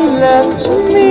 Love to me.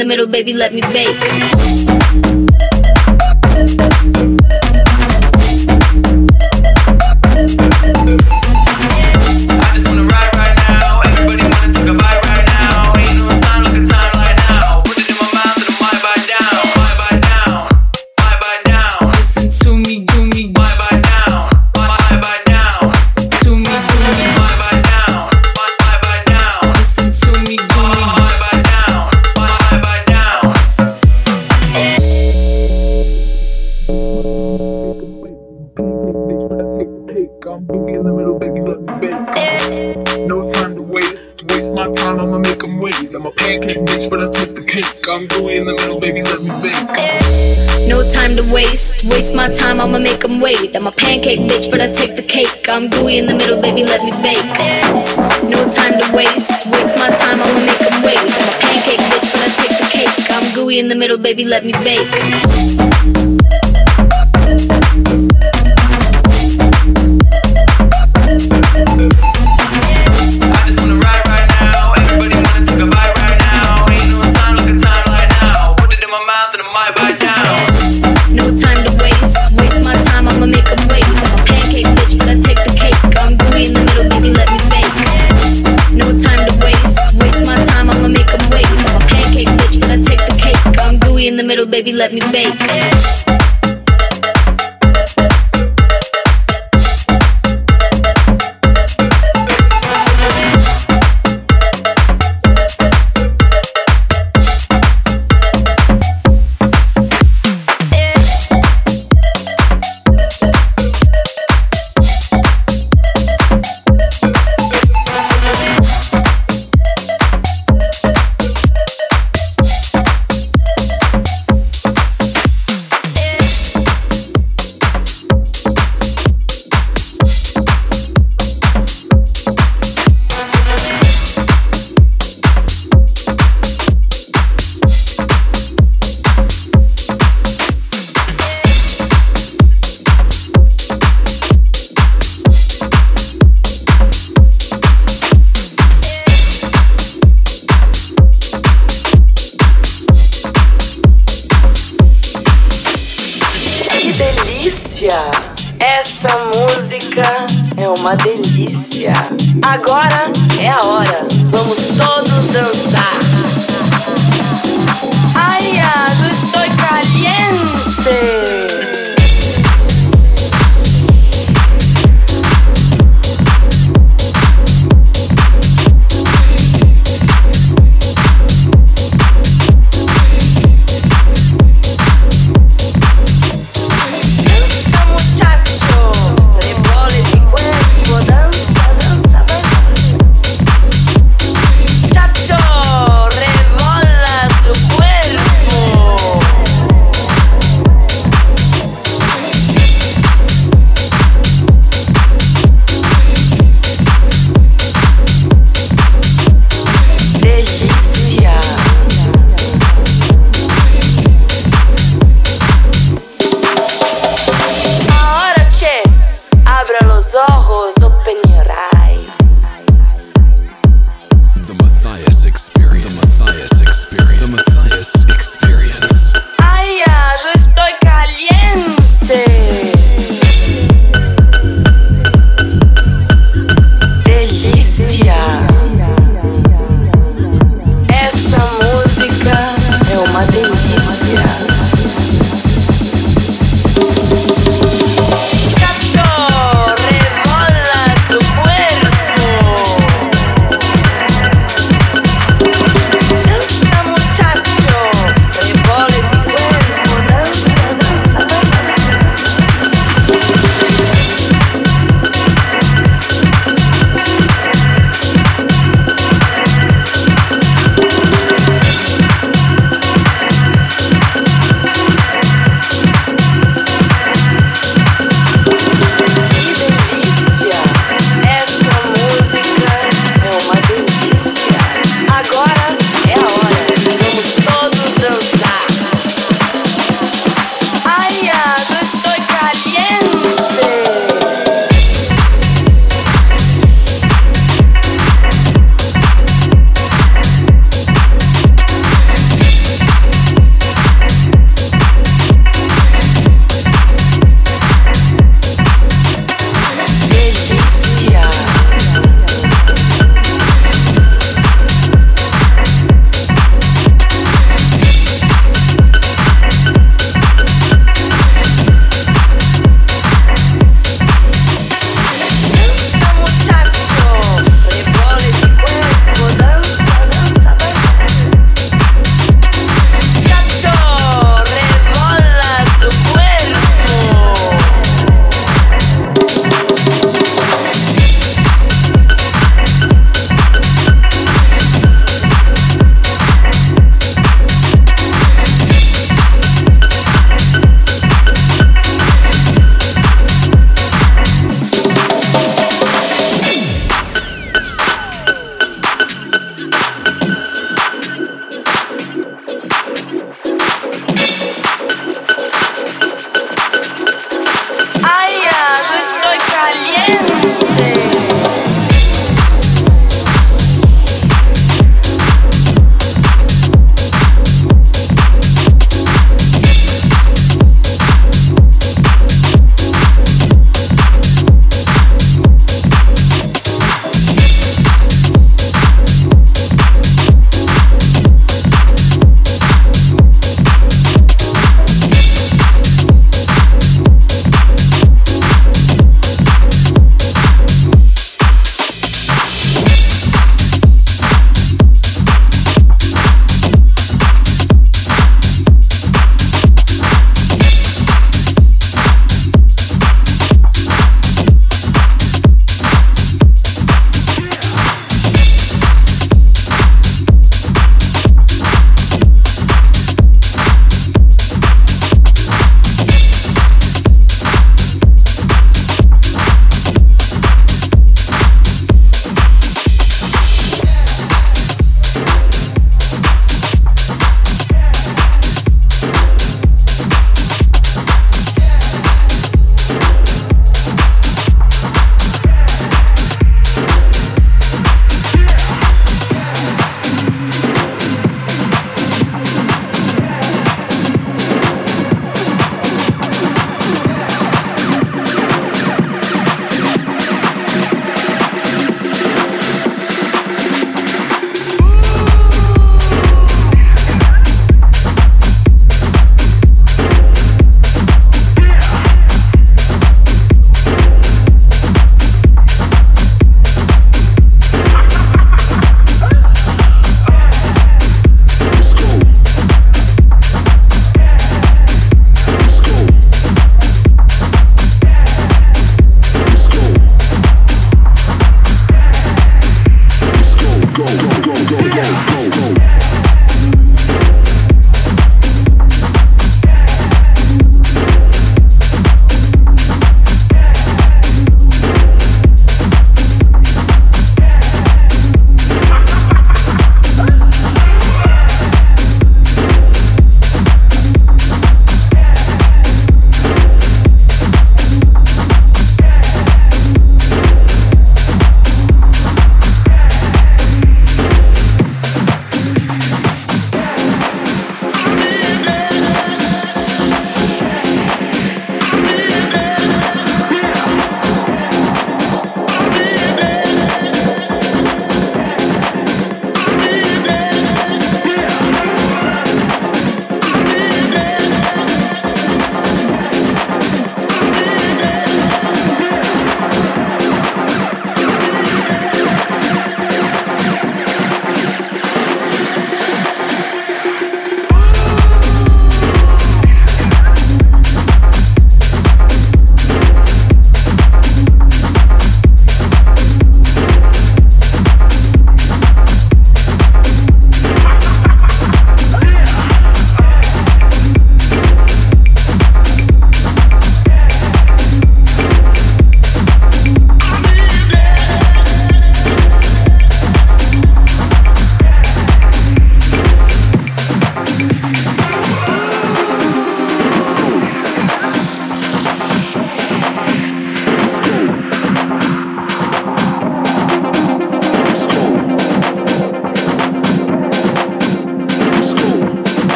In the middle, baby, let me bake.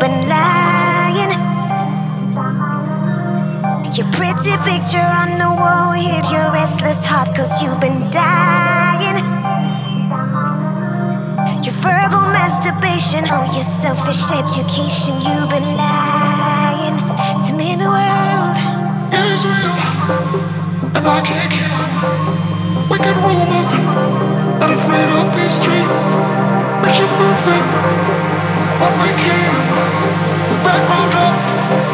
been lying. Your pretty picture on the wall hid your restless heart, cause you've been dying. Your verbal masturbation, oh, your selfish education, you've been lying to me in the world. It is real, and I can't kill wicked rumors. Not afraid of these streets, mission perfect. I'm waking, back rolled up.